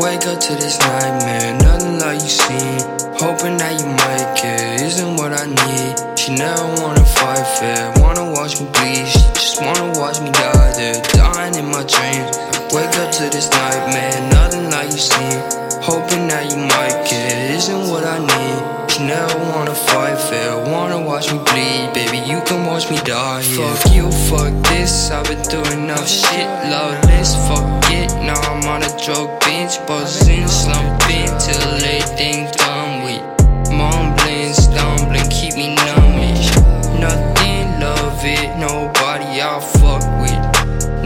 Wake up to this nightmare. Nothing like you seen. Hoping that you might care. Isn't what I need. She never wanna fight fair. Wanna watch me bleed. Hoping that you might get Isn't what I need. She never wanna fight fair. Wanna watch me bleed. Baby, you can watch me die. Yeah. Fuck you, fuck this. I've been through enough shit. Love this, fuck it. Now I'm on a drug binge. Buzzing, slumping till everything's done with. Mumbling, stumbling, keep me numbish. Nothing, love it. Nobody I fuck with.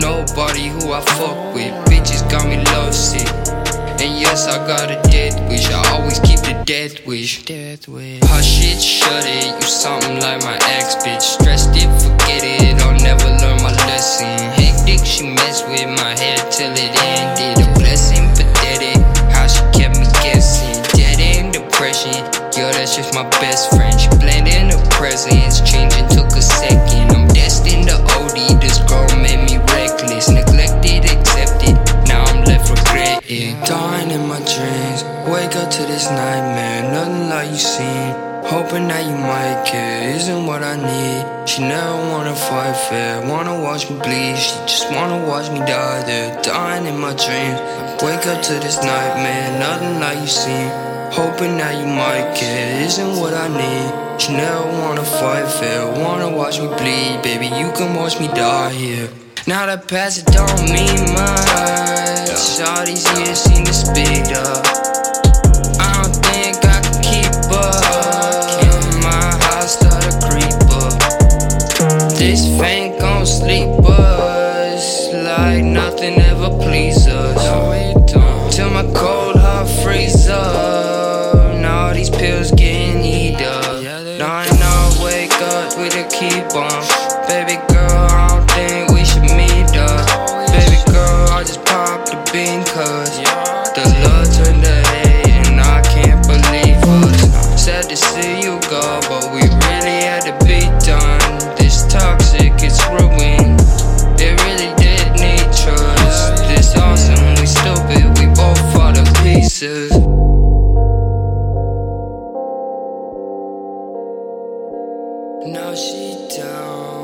Nobody who I fuck with. Bitches got me lovesick. And yes, I got a death wish. I always keep the death wish. Death wish. Hush it, shut it. You something like my ex bitch. Stressed it, forget it. I'll never learn my lesson. Hectic, she messed with my head till it ended. A blessing, pathetic. How she kept me guessing. Dead end depression. Yo, that's just my best friend. She blending the presence. Changing took a second. I'm Wake up to this nightmare. Nothing like you seen. Hoping that you might care. Isn't what I need. She never wanna fight fair. Wanna watch me bleed. She just wanna watch me die there. Dying in my dreams. Wake up to this nightmare. Nothing like you seen. Hoping that you might care. Isn't what I need. She never wanna fight fair. Wanna watch me bleed. Baby, you can watch me die here. Now the past it don't mean much. All these years seem to speed up. This fame gon' sleep us like nothing ever please Now she's down.